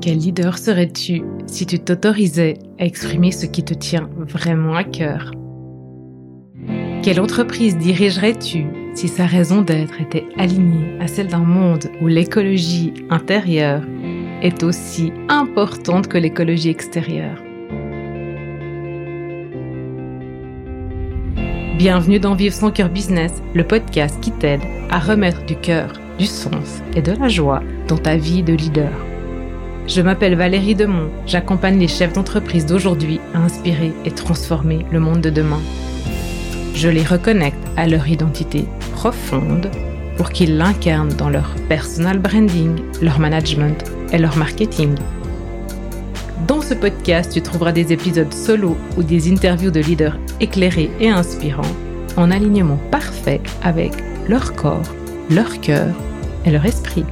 Quel leader serais-tu si tu t'autorisais à exprimer ce qui te tient vraiment à cœur? Quelle entreprise dirigerais-tu si sa raison d'être était alignée à celle d'un monde où l'écologie intérieure est aussi importante que l'écologie extérieure? Bienvenue dans Vivre son cœur business, le podcast qui t'aide à remettre du cœur, du sens et de la joie dans ta vie de leader. Je m'appelle Valérie Demont, j'accompagne les chefs d'entreprise d'aujourd'hui à inspirer et transformer le monde de demain. Je les reconnecte à leur identité profonde pour qu'ils l'incarnent dans leur personal branding, leur management et leur marketing. Dans ce podcast, tu trouveras des épisodes solo ou des interviews de leaders éclairés et inspirants en alignement parfait avec leur corps, leur cœur et leur esprit.